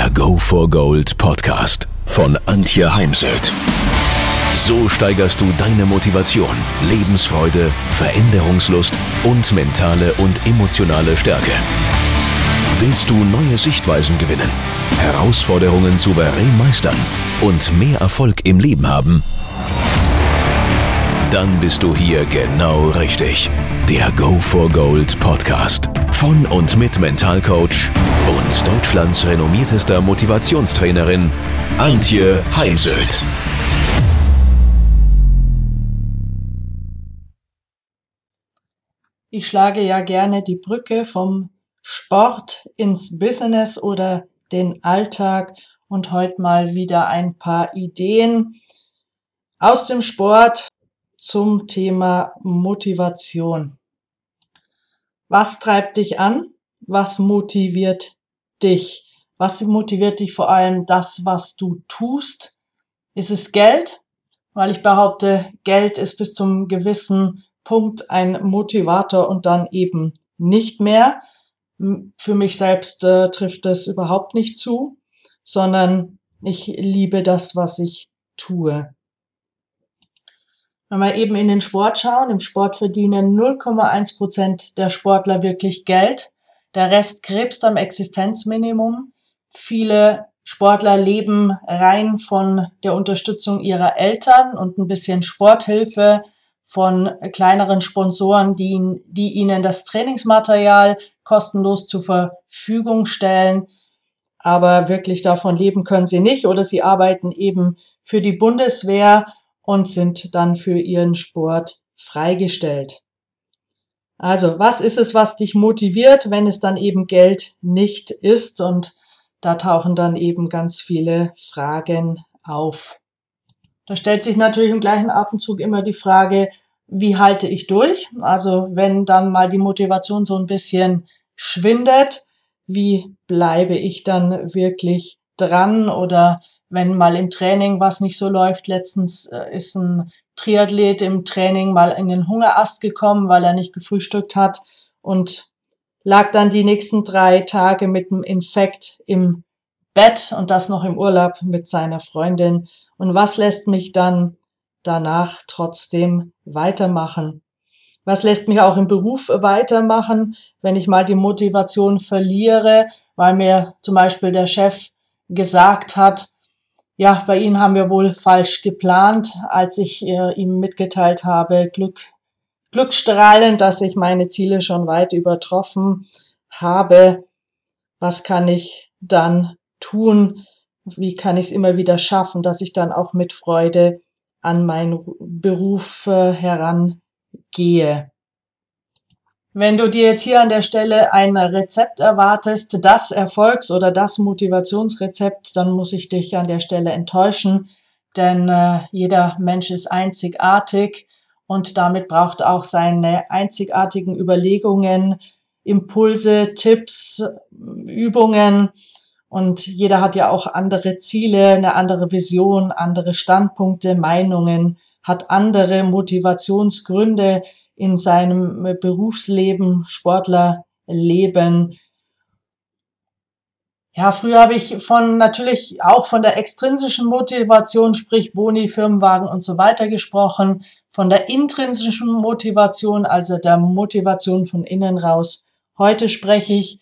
Der Go for Gold Podcast von Antje Heimsöth. So steigerst du deine Motivation, Lebensfreude, Veränderungslust und mentale und emotionale Stärke. Willst du neue Sichtweisen gewinnen, Herausforderungen souverän meistern und mehr Erfolg im Leben haben? Dann bist du hier genau richtig. Der Go for Gold Podcast von und mit Mentalcoach und Deutschlands renommiertester Motivationstrainerin Antje Heimsöth. Ich schlage ja gerne die Brücke vom Sport ins Business oder den Alltag und heute mal wieder ein paar Ideen aus dem Sport zum Thema Motivation. Was treibt dich an? Was motiviert dich? Was motiviert dich vor allem das, was du tust? Ist es Geld? Weil ich behaupte, Geld ist bis zum gewissen Punkt ein Motivator und dann eben nicht mehr. Für mich selbst äh, trifft das überhaupt nicht zu, sondern ich liebe das, was ich tue. Wenn wir eben in den Sport schauen, im Sport verdienen 0,1 Prozent der Sportler wirklich Geld. Der Rest krebst am Existenzminimum. Viele Sportler leben rein von der Unterstützung ihrer Eltern und ein bisschen Sporthilfe von kleineren Sponsoren, die, die ihnen das Trainingsmaterial kostenlos zur Verfügung stellen. Aber wirklich davon leben können sie nicht oder sie arbeiten eben für die Bundeswehr und sind dann für ihren Sport freigestellt. Also, was ist es, was dich motiviert, wenn es dann eben Geld nicht ist? Und da tauchen dann eben ganz viele Fragen auf. Da stellt sich natürlich im gleichen Atemzug immer die Frage, wie halte ich durch? Also, wenn dann mal die Motivation so ein bisschen schwindet, wie bleibe ich dann wirklich dran oder wenn mal im Training was nicht so läuft. Letztens äh, ist ein Triathlet im Training mal in den Hungerast gekommen, weil er nicht gefrühstückt hat und lag dann die nächsten drei Tage mit einem Infekt im Bett und das noch im Urlaub mit seiner Freundin. Und was lässt mich dann danach trotzdem weitermachen? Was lässt mich auch im Beruf weitermachen, wenn ich mal die Motivation verliere, weil mir zum Beispiel der Chef gesagt hat, ja, bei Ihnen haben wir wohl falsch geplant, als ich äh, ihm mitgeteilt habe, Glück, Glückstrahlend, dass ich meine Ziele schon weit übertroffen habe. Was kann ich dann tun? Wie kann ich es immer wieder schaffen, dass ich dann auch mit Freude an meinen Beruf äh, herangehe? Wenn du dir jetzt hier an der Stelle ein Rezept erwartest, das Erfolgs- oder das Motivationsrezept, dann muss ich dich an der Stelle enttäuschen, denn äh, jeder Mensch ist einzigartig und damit braucht auch seine einzigartigen Überlegungen, Impulse, Tipps, Übungen und jeder hat ja auch andere Ziele, eine andere Vision, andere Standpunkte, Meinungen, hat andere Motivationsgründe, in seinem äh, Berufsleben, Sportlerleben. Ja, früher habe ich von natürlich auch von der extrinsischen Motivation, sprich Boni, Firmenwagen und so weiter gesprochen, von der intrinsischen Motivation, also der Motivation von innen raus. Heute spreche ich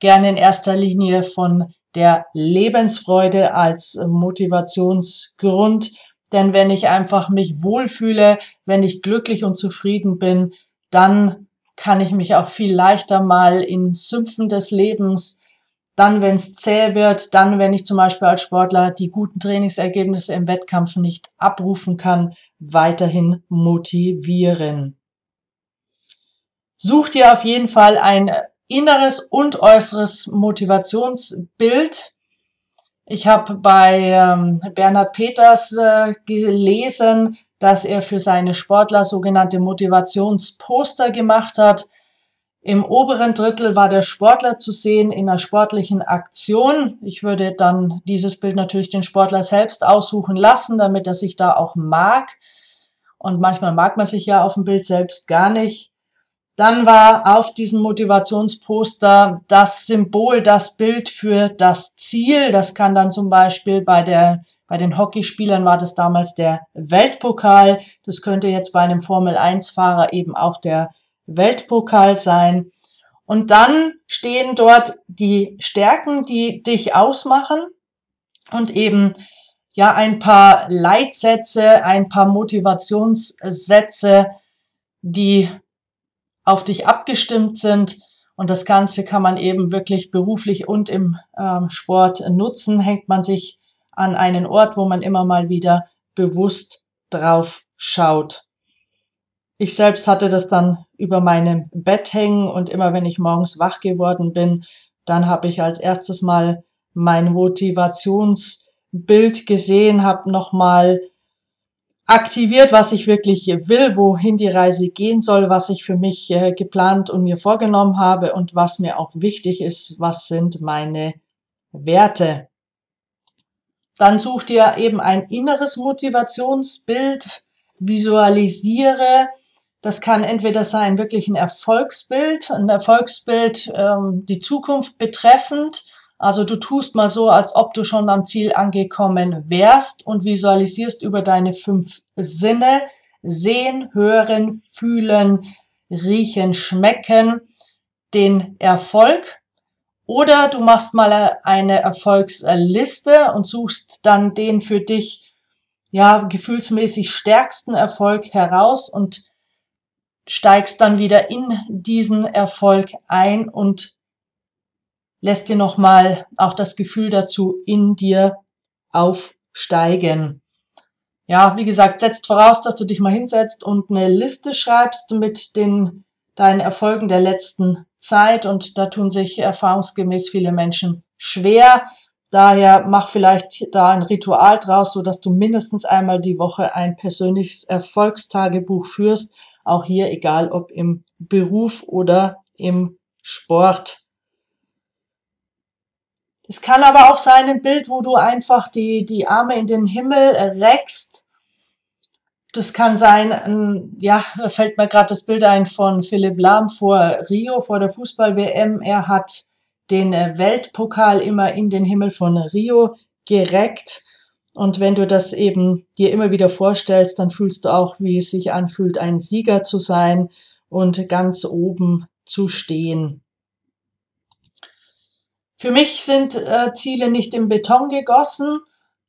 gerne in erster Linie von der Lebensfreude als Motivationsgrund denn wenn ich einfach mich wohlfühle, wenn ich glücklich und zufrieden bin, dann kann ich mich auch viel leichter mal in Sümpfen des Lebens, dann wenn es zäh wird, dann wenn ich zum Beispiel als Sportler die guten Trainingsergebnisse im Wettkampf nicht abrufen kann, weiterhin motivieren. Such dir auf jeden Fall ein inneres und äußeres Motivationsbild, ich habe bei ähm, Bernhard Peters äh, gelesen, dass er für seine Sportler sogenannte Motivationsposter gemacht hat. Im oberen Drittel war der Sportler zu sehen in einer sportlichen Aktion. Ich würde dann dieses Bild natürlich den Sportler selbst aussuchen lassen, damit er sich da auch mag. Und manchmal mag man sich ja auf dem Bild selbst gar nicht. Dann war auf diesem Motivationsposter das Symbol, das Bild für das Ziel. Das kann dann zum Beispiel bei der, bei den Hockeyspielern war das damals der Weltpokal. Das könnte jetzt bei einem Formel 1 Fahrer eben auch der Weltpokal sein. Und dann stehen dort die Stärken, die dich ausmachen und eben ja ein paar Leitsätze, ein paar Motivationssätze, die auf dich abgestimmt sind. Und das Ganze kann man eben wirklich beruflich und im ähm, Sport nutzen. Hängt man sich an einen Ort, wo man immer mal wieder bewusst drauf schaut. Ich selbst hatte das dann über meinem Bett hängen und immer wenn ich morgens wach geworden bin, dann habe ich als erstes mal mein Motivationsbild gesehen, habe nochmal aktiviert, was ich wirklich will, wohin die Reise gehen soll, was ich für mich äh, geplant und mir vorgenommen habe und was mir auch wichtig ist, was sind meine Werte. Dann such dir eben ein inneres Motivationsbild, visualisiere. Das kann entweder sein wirklich ein Erfolgsbild, ein Erfolgsbild ähm, die Zukunft betreffend, also du tust mal so, als ob du schon am Ziel angekommen wärst und visualisierst über deine fünf Sinne, sehen, hören, fühlen, riechen, schmecken, den Erfolg. Oder du machst mal eine Erfolgsliste und suchst dann den für dich, ja, gefühlsmäßig stärksten Erfolg heraus und steigst dann wieder in diesen Erfolg ein und lässt dir nochmal auch das Gefühl dazu in dir aufsteigen. Ja, wie gesagt, setzt voraus, dass du dich mal hinsetzt und eine Liste schreibst mit den deinen Erfolgen der letzten Zeit und da tun sich erfahrungsgemäß viele Menschen schwer. Daher mach vielleicht da ein Ritual draus, so dass du mindestens einmal die Woche ein persönliches Erfolgstagebuch führst. Auch hier, egal ob im Beruf oder im Sport. Es kann aber auch sein ein Bild, wo du einfach die, die Arme in den Himmel reckst. Das kann sein, ja, da fällt mir gerade das Bild ein von Philipp Lahm vor Rio, vor der Fußball-WM. Er hat den äh, Weltpokal immer in den Himmel von Rio gereckt. Und wenn du das eben dir immer wieder vorstellst, dann fühlst du auch, wie es sich anfühlt, ein Sieger zu sein und ganz oben zu stehen. Für mich sind äh, Ziele nicht in Beton gegossen.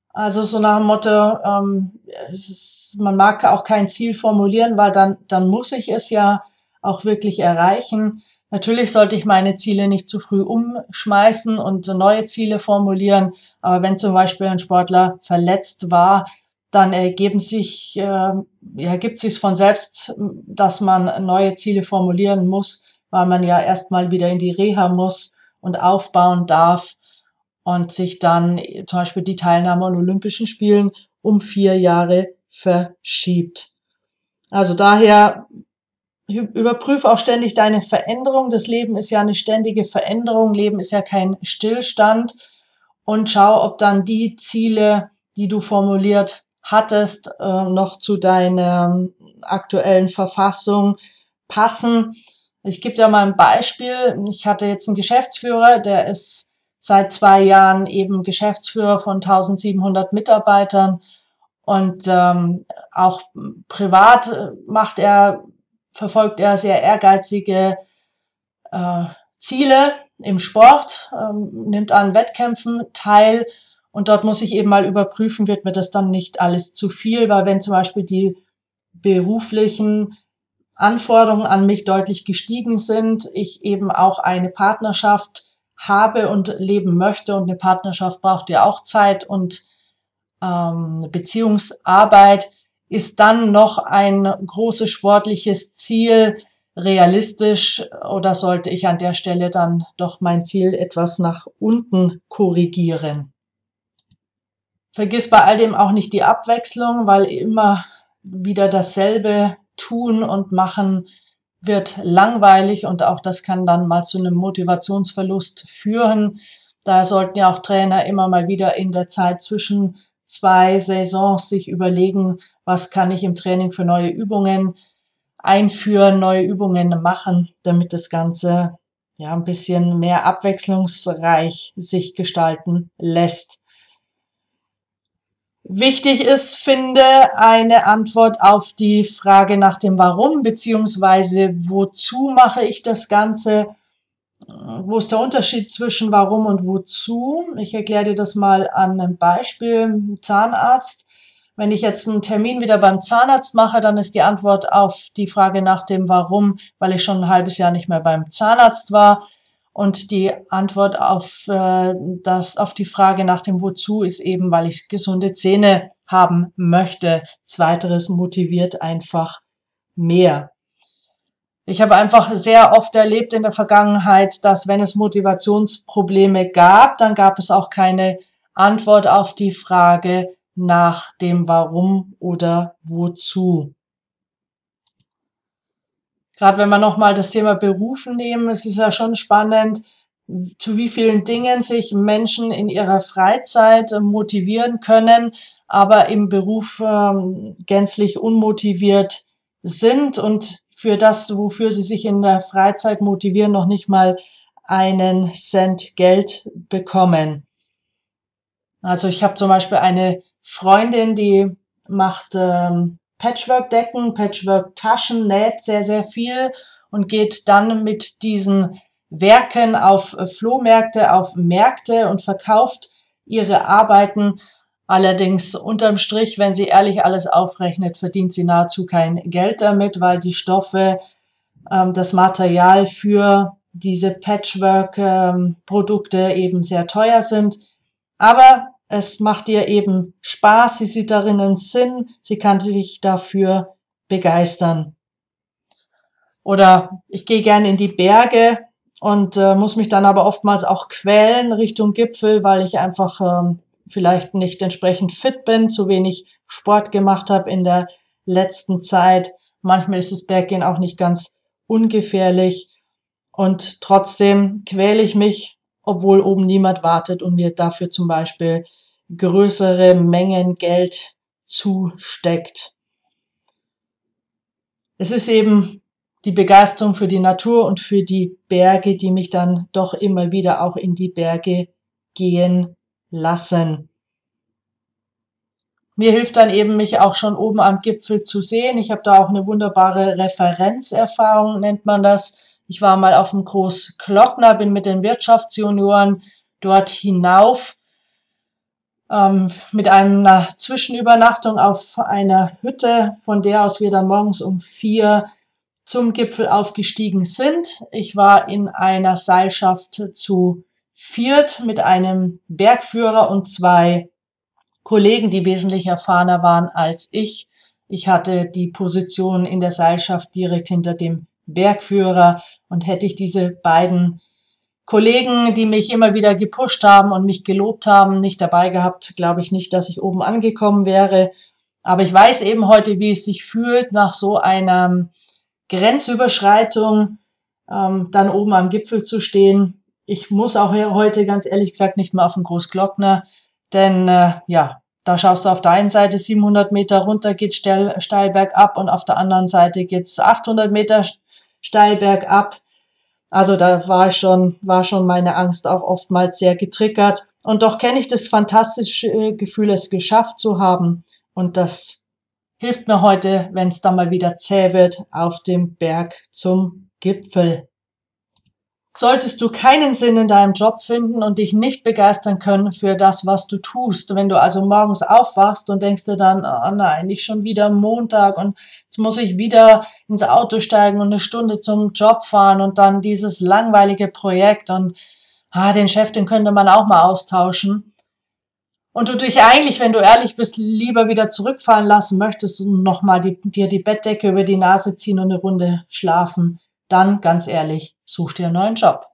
Also so nach dem Motto, ähm, ist, man mag auch kein Ziel formulieren, weil dann, dann muss ich es ja auch wirklich erreichen. Natürlich sollte ich meine Ziele nicht zu früh umschmeißen und neue Ziele formulieren. Aber wenn zum Beispiel ein Sportler verletzt war, dann ergeben sich, äh, ergibt sich von selbst, dass man neue Ziele formulieren muss, weil man ja erstmal wieder in die Reha muss und aufbauen darf und sich dann zum Beispiel die Teilnahme an Olympischen Spielen um vier Jahre verschiebt. Also daher überprüf auch ständig deine Veränderung. Das Leben ist ja eine ständige Veränderung. Leben ist ja kein Stillstand. Und schau, ob dann die Ziele, die du formuliert hattest, äh, noch zu deiner aktuellen Verfassung passen. Ich gebe dir mal ein Beispiel. Ich hatte jetzt einen Geschäftsführer, der ist seit zwei Jahren eben Geschäftsführer von 1700 Mitarbeitern. Und ähm, auch privat macht er, verfolgt er sehr ehrgeizige äh, Ziele im Sport, ähm, nimmt an Wettkämpfen teil. Und dort muss ich eben mal überprüfen, wird mir das dann nicht alles zu viel, weil wenn zum Beispiel die beruflichen Anforderungen an mich deutlich gestiegen sind, ich eben auch eine Partnerschaft habe und leben möchte und eine Partnerschaft braucht ja auch Zeit und ähm, Beziehungsarbeit, ist dann noch ein großes sportliches Ziel realistisch oder sollte ich an der Stelle dann doch mein Ziel etwas nach unten korrigieren? Vergiss bei all dem auch nicht die Abwechslung, weil immer wieder dasselbe tun und machen wird langweilig und auch das kann dann mal zu einem Motivationsverlust führen. Da sollten ja auch Trainer immer mal wieder in der Zeit zwischen zwei Saisons sich überlegen, was kann ich im Training für neue Übungen einführen, neue Übungen machen, damit das Ganze ja ein bisschen mehr abwechslungsreich sich gestalten lässt. Wichtig ist, finde eine Antwort auf die Frage nach dem Warum beziehungsweise wozu mache ich das Ganze. Wo ist der Unterschied zwischen Warum und wozu? Ich erkläre dir das mal an einem Beispiel. Zahnarzt. Wenn ich jetzt einen Termin wieder beim Zahnarzt mache, dann ist die Antwort auf die Frage nach dem Warum, weil ich schon ein halbes Jahr nicht mehr beim Zahnarzt war. Und die Antwort auf, äh, das, auf die Frage nach dem Wozu ist eben, weil ich gesunde Zähne haben möchte. Zweiteres motiviert einfach mehr. Ich habe einfach sehr oft erlebt in der Vergangenheit, dass wenn es Motivationsprobleme gab, dann gab es auch keine Antwort auf die Frage nach dem Warum oder Wozu. Gerade wenn wir nochmal das Thema Berufen nehmen, es ist ja schon spannend, zu wie vielen Dingen sich Menschen in ihrer Freizeit motivieren können, aber im Beruf ähm, gänzlich unmotiviert sind und für das, wofür sie sich in der Freizeit motivieren, noch nicht mal einen Cent Geld bekommen. Also ich habe zum Beispiel eine Freundin, die macht ähm, Patchwork-Decken, Patchwork-Taschen, näht sehr, sehr viel und geht dann mit diesen Werken auf Flohmärkte, auf Märkte und verkauft ihre Arbeiten. Allerdings unterm Strich, wenn sie ehrlich alles aufrechnet, verdient sie nahezu kein Geld damit, weil die Stoffe, ähm, das Material für diese Patchwork-Produkte ähm, eben sehr teuer sind. Aber es macht ihr eben Spaß, sie sieht darin einen Sinn, sie kann sich dafür begeistern. Oder ich gehe gerne in die Berge und äh, muss mich dann aber oftmals auch quälen Richtung Gipfel, weil ich einfach ähm, vielleicht nicht entsprechend fit bin, zu wenig Sport gemacht habe in der letzten Zeit. Manchmal ist das Berggehen auch nicht ganz ungefährlich und trotzdem quäle ich mich obwohl oben niemand wartet und mir dafür zum Beispiel größere Mengen Geld zusteckt. Es ist eben die Begeisterung für die Natur und für die Berge, die mich dann doch immer wieder auch in die Berge gehen lassen. Mir hilft dann eben, mich auch schon oben am Gipfel zu sehen. Ich habe da auch eine wunderbare Referenzerfahrung, nennt man das. Ich war mal auf dem Großglockner, bin mit den Wirtschaftsjunioren dort hinauf ähm, mit einer Zwischenübernachtung auf einer Hütte, von der aus wir dann morgens um vier zum Gipfel aufgestiegen sind. Ich war in einer Seilschaft zu viert mit einem Bergführer und zwei Kollegen, die wesentlich erfahrener waren als ich. Ich hatte die Position in der Seilschaft direkt hinter dem Bergführer und hätte ich diese beiden Kollegen, die mich immer wieder gepusht haben und mich gelobt haben, nicht dabei gehabt, glaube ich nicht, dass ich oben angekommen wäre. Aber ich weiß eben heute, wie es sich fühlt, nach so einer Grenzüberschreitung ähm, dann oben am Gipfel zu stehen. Ich muss auch heute ganz ehrlich gesagt nicht mehr auf den Großglockner, denn äh, ja, da schaust du auf der einen Seite 700 Meter runter, geht steil, steil bergab und auf der anderen Seite geht's 800 Meter steil bergab. Also da war schon, war schon meine Angst auch oftmals sehr getriggert. Und doch kenne ich das fantastische äh, Gefühl, es geschafft zu haben. Und das hilft mir heute, wenn es dann mal wieder zäh wird, auf dem Berg zum Gipfel. Solltest du keinen Sinn in deinem Job finden und dich nicht begeistern können für das, was du tust, wenn du also morgens aufwachst und denkst dir dann, oh nein, nicht schon wieder Montag und jetzt muss ich wieder ins Auto steigen und eine Stunde zum Job fahren und dann dieses langweilige Projekt und ah, den Chef, den könnte man auch mal austauschen. Und du dich eigentlich, wenn du ehrlich bist, lieber wieder zurückfallen lassen möchtest und nochmal dir die Bettdecke über die Nase ziehen und eine Runde schlafen, dann ganz ehrlich, such dir einen neuen Job.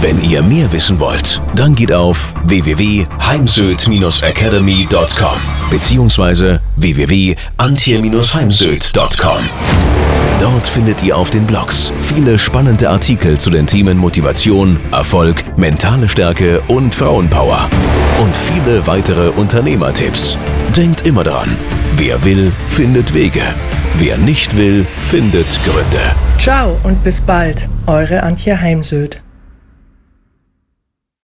Wenn ihr mehr wissen wollt, dann geht auf www.heimsöd-academy.com bzw. www.antje-heimsöd.com. Dort findet ihr auf den Blogs viele spannende Artikel zu den Themen Motivation, Erfolg, mentale Stärke und Frauenpower. und viele weitere Unternehmertipps. Denkt immer daran, wer will, findet Wege. Wer nicht will, findet Gründe. Ciao und bis bald, eure Antje Heimsöth.